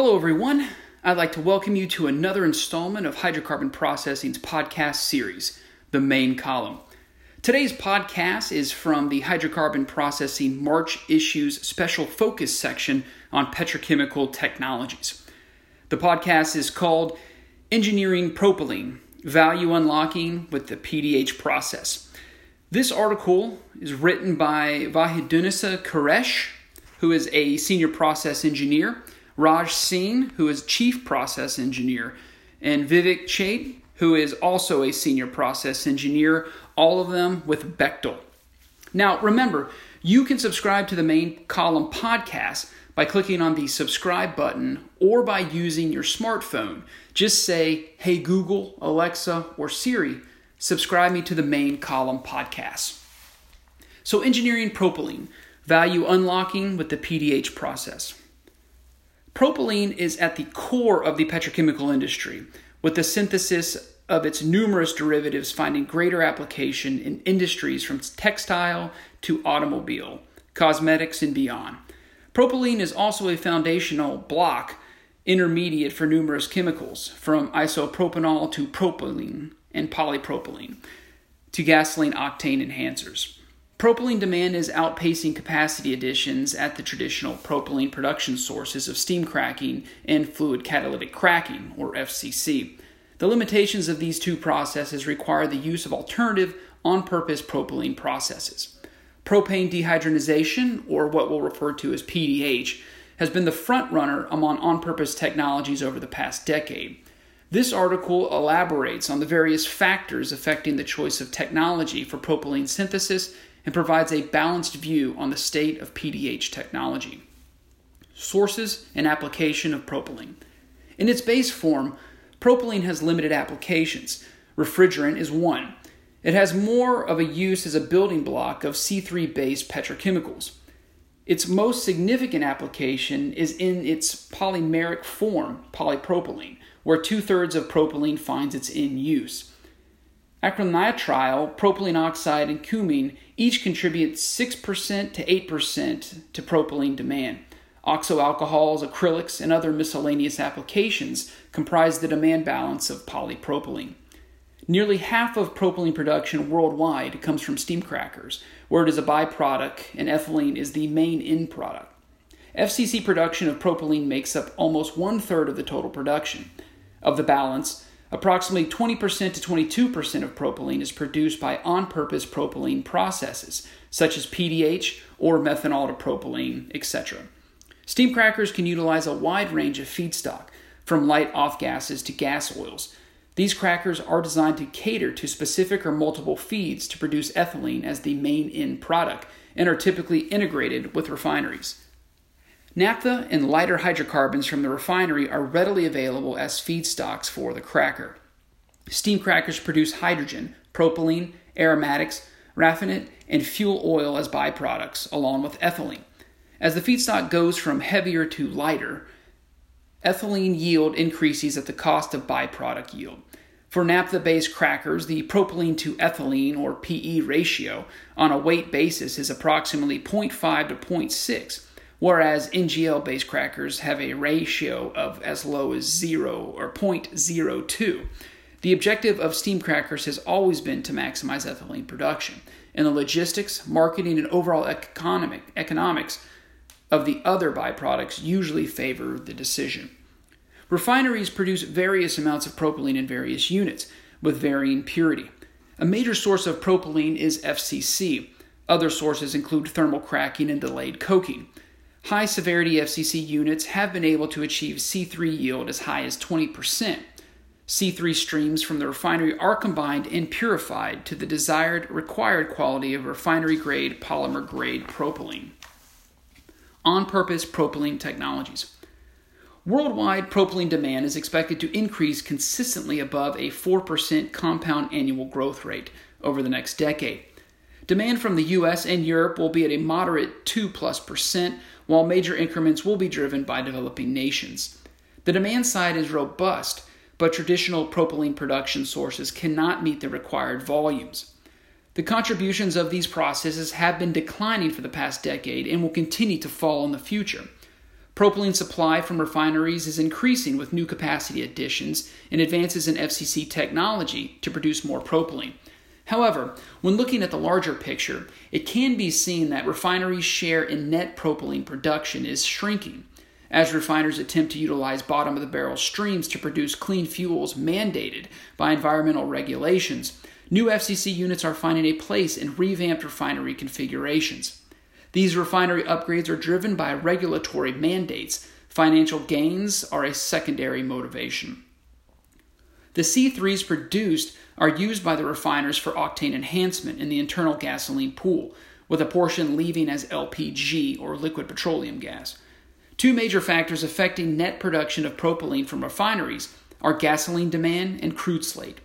Hello, everyone. I'd like to welcome you to another installment of Hydrocarbon Processing's podcast series, The Main Column. Today's podcast is from the Hydrocarbon Processing March Issues Special Focus section on petrochemical technologies. The podcast is called Engineering Propylene Value Unlocking with the PDH Process. This article is written by Vahidunisa Quresh, who is a senior process engineer Raj Singh, who is Chief Process Engineer, and Vivek Chait, who is also a Senior Process Engineer, all of them with Bechtel. Now, remember, you can subscribe to the main column podcast by clicking on the subscribe button or by using your smartphone. Just say, Hey Google, Alexa, or Siri, subscribe me to the main column podcast. So, engineering propylene, value unlocking with the PDH process. Propylene is at the core of the petrochemical industry, with the synthesis of its numerous derivatives finding greater application in industries from textile to automobile, cosmetics, and beyond. Propylene is also a foundational block intermediate for numerous chemicals, from isopropanol to propylene and polypropylene to gasoline octane enhancers. Propylene demand is outpacing capacity additions at the traditional propylene production sources of steam cracking and fluid catalytic cracking, or FCC. The limitations of these two processes require the use of alternative, on purpose propylene processes. Propane dehydrogenation, or what we'll refer to as PDH, has been the front runner among on purpose technologies over the past decade. This article elaborates on the various factors affecting the choice of technology for propylene synthesis and provides a balanced view on the state of PDH technology. Sources and application of propylene. In its base form, propylene has limited applications. Refrigerant is one. It has more of a use as a building block of C3 based petrochemicals. Its most significant application is in its polymeric form, polypropylene, where two thirds of propylene finds its in use. Acrylonitrile, propylene oxide, and cumene each contribute 6% to 8% to propylene demand. Oxoalcohols, acrylics, and other miscellaneous applications comprise the demand balance of polypropylene. Nearly half of propylene production worldwide comes from steam crackers, where it is a byproduct and ethylene is the main end product. FCC production of propylene makes up almost one third of the total production. Of the balance, Approximately 20% to 22% of propylene is produced by on purpose propylene processes, such as PDH or methanol to propylene, etc. Steam crackers can utilize a wide range of feedstock, from light off gases to gas oils. These crackers are designed to cater to specific or multiple feeds to produce ethylene as the main end product and are typically integrated with refineries. Naphtha and lighter hydrocarbons from the refinery are readily available as feedstocks for the cracker. Steam crackers produce hydrogen, propylene, aromatics, raffinate, and fuel oil as byproducts, along with ethylene. As the feedstock goes from heavier to lighter, ethylene yield increases at the cost of byproduct yield. For naphtha based crackers, the propylene to ethylene or PE ratio on a weight basis is approximately 0.5 to 0.6 whereas NGL based crackers have a ratio of as low as 0 or 0.02. The objective of steam crackers has always been to maximize ethylene production, and the logistics, marketing, and overall economic, economics of the other byproducts usually favor the decision. Refineries produce various amounts of propylene in various units with varying purity. A major source of propylene is FCC. Other sources include thermal cracking and delayed coking. High severity FCC units have been able to achieve C3 yield as high as 20%. C3 streams from the refinery are combined and purified to the desired required quality of refinery grade polymer grade propylene. On purpose propylene technologies. Worldwide propylene demand is expected to increase consistently above a 4% compound annual growth rate over the next decade. Demand from the US and Europe will be at a moderate 2 plus percent, while major increments will be driven by developing nations. The demand side is robust, but traditional propylene production sources cannot meet the required volumes. The contributions of these processes have been declining for the past decade and will continue to fall in the future. Propylene supply from refineries is increasing with new capacity additions and advances in FCC technology to produce more propylene. However, when looking at the larger picture, it can be seen that refineries' share in net propylene production is shrinking. As refiners attempt to utilize bottom of the barrel streams to produce clean fuels mandated by environmental regulations, new FCC units are finding a place in revamped refinery configurations. These refinery upgrades are driven by regulatory mandates. Financial gains are a secondary motivation. The C3s produced are used by the refiners for octane enhancement in the internal gasoline pool, with a portion leaving as LPG or liquid petroleum gas. Two major factors affecting net production of propylene from refineries are gasoline demand and crude slate.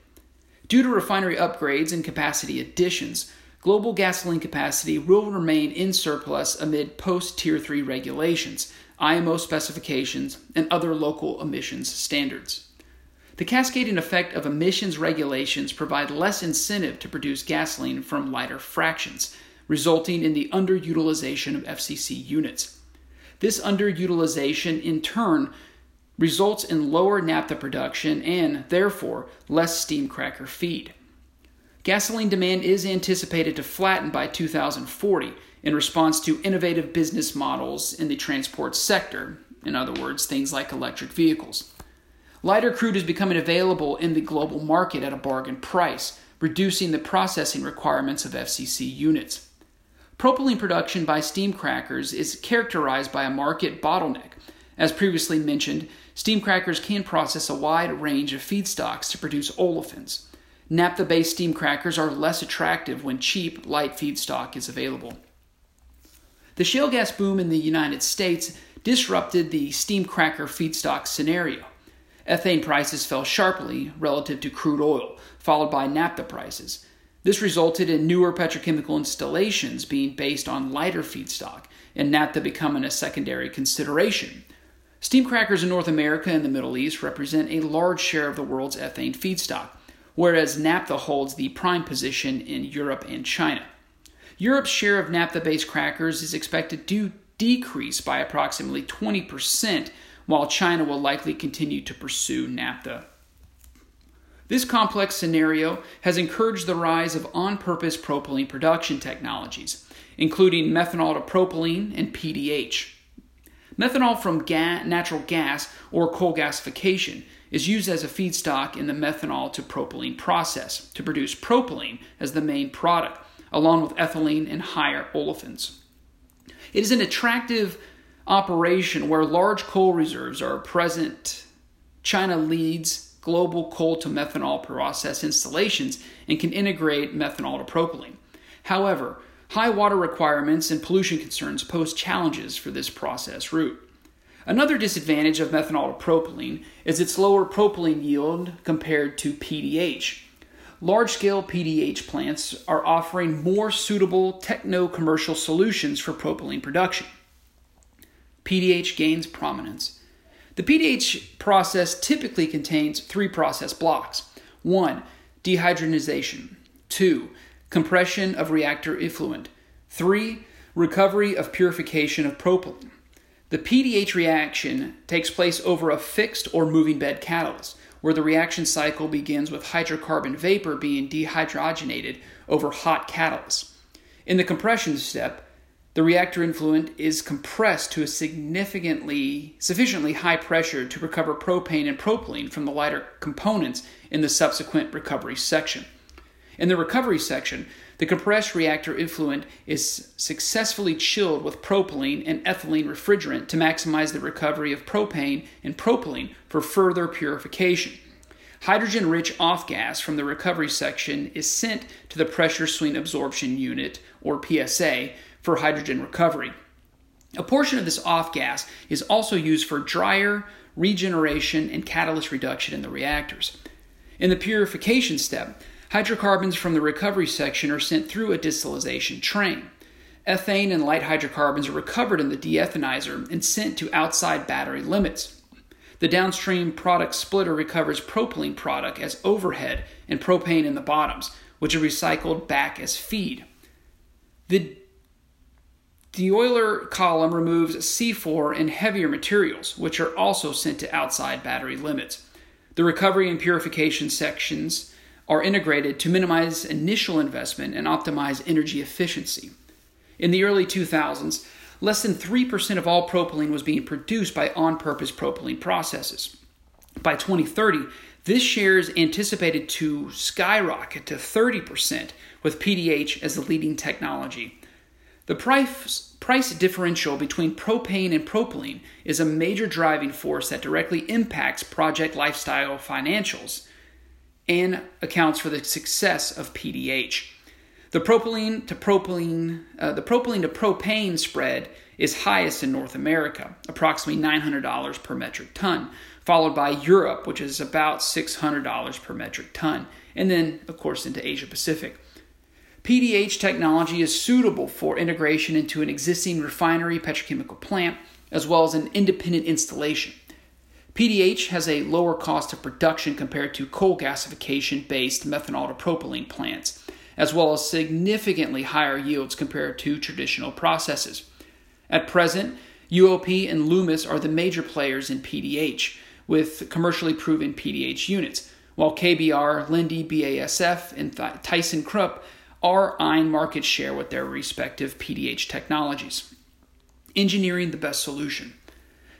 Due to refinery upgrades and capacity additions, global gasoline capacity will remain in surplus amid post Tier 3 regulations, IMO specifications, and other local emissions standards. The cascading effect of emissions regulations provide less incentive to produce gasoline from lighter fractions, resulting in the underutilization of FCC units. This underutilization, in turn, results in lower naphtha production and, therefore, less steam cracker feed. Gasoline demand is anticipated to flatten by 2040 in response to innovative business models in the transport sector, in other words, things like electric vehicles. Lighter crude is becoming available in the global market at a bargain price, reducing the processing requirements of FCC units. Propylene production by steam crackers is characterized by a market bottleneck. As previously mentioned, steam crackers can process a wide range of feedstocks to produce olefins. Naphtha based steam crackers are less attractive when cheap, light feedstock is available. The shale gas boom in the United States disrupted the steam cracker feedstock scenario. Ethane prices fell sharply relative to crude oil, followed by naphtha prices. This resulted in newer petrochemical installations being based on lighter feedstock, and naphtha becoming a secondary consideration. Steam crackers in North America and the Middle East represent a large share of the world's ethane feedstock, whereas naphtha holds the prime position in Europe and China. Europe's share of naphtha based crackers is expected to decrease by approximately 20%, while China will likely continue to pursue naphtha. This complex scenario has encouraged the rise of on purpose propylene production technologies, including methanol to propylene and PDH. Methanol from ga- natural gas or coal gasification is used as a feedstock in the methanol to propylene process to produce propylene as the main product, along with ethylene and higher olefins. It is an attractive operation where large coal reserves are present. China leads global coal to methanol process installations and can integrate methanol to propylene. However, high water requirements and pollution concerns pose challenges for this process route. Another disadvantage of methanol to propylene is its lower propylene yield compared to PDH. Large scale PDH plants are offering more suitable techno commercial solutions for propylene production. PDH gains prominence. The PDH process typically contains three process blocks 1. Dehydrogenation, 2. Compression of reactor effluent, 3. Recovery of purification of propylene. The PDH reaction takes place over a fixed or moving bed catalyst, where the reaction cycle begins with hydrocarbon vapor being dehydrogenated over hot catalysts. In the compression step, the reactor influent is compressed to a significantly sufficiently high pressure to recover propane and propylene from the lighter components in the subsequent recovery section. In the recovery section, the compressed reactor influent is successfully chilled with propylene and ethylene refrigerant to maximize the recovery of propane and propylene for further purification. Hydrogen rich off gas from the recovery section is sent to the pressure swing adsorption unit, or PSA, for hydrogen recovery. A portion of this off gas is also used for dryer, regeneration, and catalyst reduction in the reactors. In the purification step, Hydrocarbons from the recovery section are sent through a distillation train. Ethane and light hydrocarbons are recovered in the deethanizer and sent to outside battery limits. The downstream product splitter recovers propylene product as overhead and propane in the bottoms, which are recycled back as feed. The Deoiler column removes C4 and heavier materials, which are also sent to outside battery limits. The recovery and purification sections are integrated to minimize initial investment and optimize energy efficiency. In the early 2000s, less than 3% of all propylene was being produced by on purpose propylene processes. By 2030, this share is anticipated to skyrocket to 30%, with PDH as the leading technology. The price, price differential between propane and propylene is a major driving force that directly impacts project lifestyle financials and accounts for the success of PDH. The propylene to propylene, uh, the propylene to propane spread is highest in North America, approximately $900 per metric ton, followed by Europe, which is about $600 per metric ton, and then, of course, into Asia Pacific. PDH technology is suitable for integration into an existing refinery petrochemical plant as well as an independent installation. PDH has a lower cost of production compared to coal gasification based methanol to propylene plants, as well as significantly higher yields compared to traditional processes. At present, UOP and Lummus are the major players in PDH, with commercially proven PDH units, while KBR, Linde, BASF, and ThyssenKrupp are eyeing market share with their respective PDH technologies. Engineering the best solution.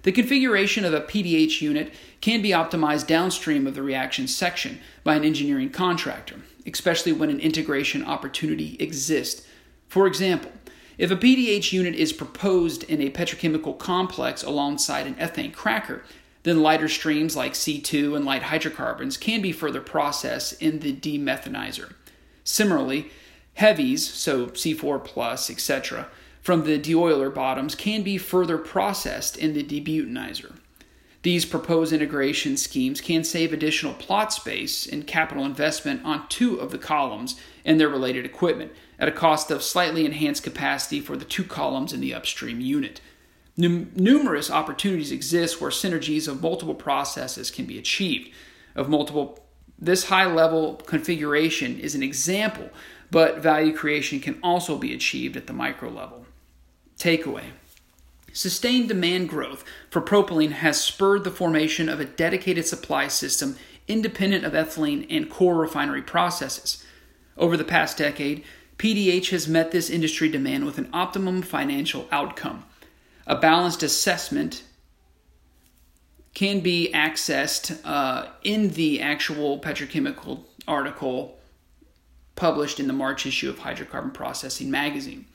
The configuration of a PDH unit can be optimized downstream of the reaction section by an engineering contractor, especially when an integration opportunity exists. For example, if a PDH unit is proposed in a petrochemical complex alongside an ethane cracker, then lighter streams like C2 and light hydrocarbons can be further processed in the demethanizer. Similarly, Heavies, so C4 plus, etc., from the deoiler bottoms can be further processed in the debutanizer. These proposed integration schemes can save additional plot space and capital investment on two of the columns and their related equipment at a cost of slightly enhanced capacity for the two columns in the upstream unit. Num- numerous opportunities exist where synergies of multiple processes can be achieved. Of multiple this high level configuration is an example but value creation can also be achieved at the micro level. Takeaway Sustained demand growth for propylene has spurred the formation of a dedicated supply system independent of ethylene and core refinery processes. Over the past decade, PDH has met this industry demand with an optimum financial outcome. A balanced assessment can be accessed uh, in the actual petrochemical article published in the March issue of Hydrocarbon Processing magazine.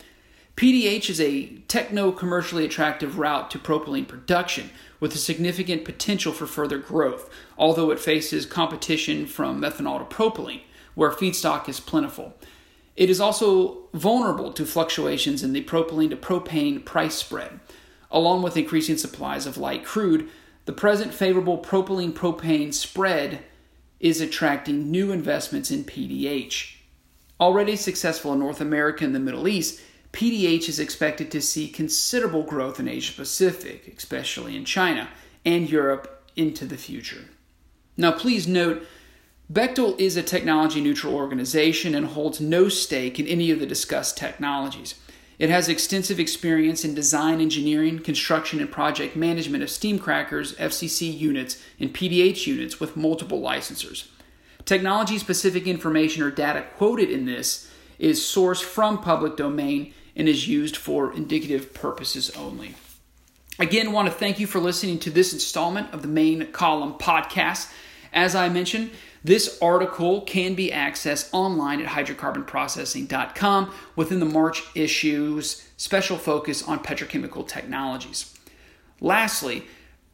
PDH is a techno commercially attractive route to propylene production with a significant potential for further growth, although it faces competition from methanol to propylene, where feedstock is plentiful. It is also vulnerable to fluctuations in the propylene to propane price spread. Along with increasing supplies of light crude, the present favorable propylene propane spread is attracting new investments in PDH. Already successful in North America and the Middle East, PDH is expected to see considerable growth in Asia Pacific, especially in China, and Europe into the future. Now, please note, Bechtel is a technology neutral organization and holds no stake in any of the discussed technologies. It has extensive experience in design, engineering, construction, and project management of steam crackers, FCC units, and PDH units with multiple licensors. Technology specific information or data quoted in this is sourced from public domain and is used for indicative purposes only. Again, want to thank you for listening to this installment of the main column podcast. As I mentioned, this article can be accessed online at hydrocarbonprocessing.com within the March issue's special focus on petrochemical technologies. Lastly,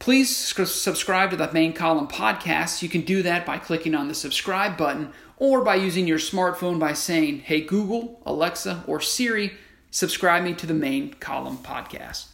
Please subscribe to the main column podcast. You can do that by clicking on the subscribe button or by using your smartphone by saying, Hey Google, Alexa, or Siri, subscribe me to the main column podcast.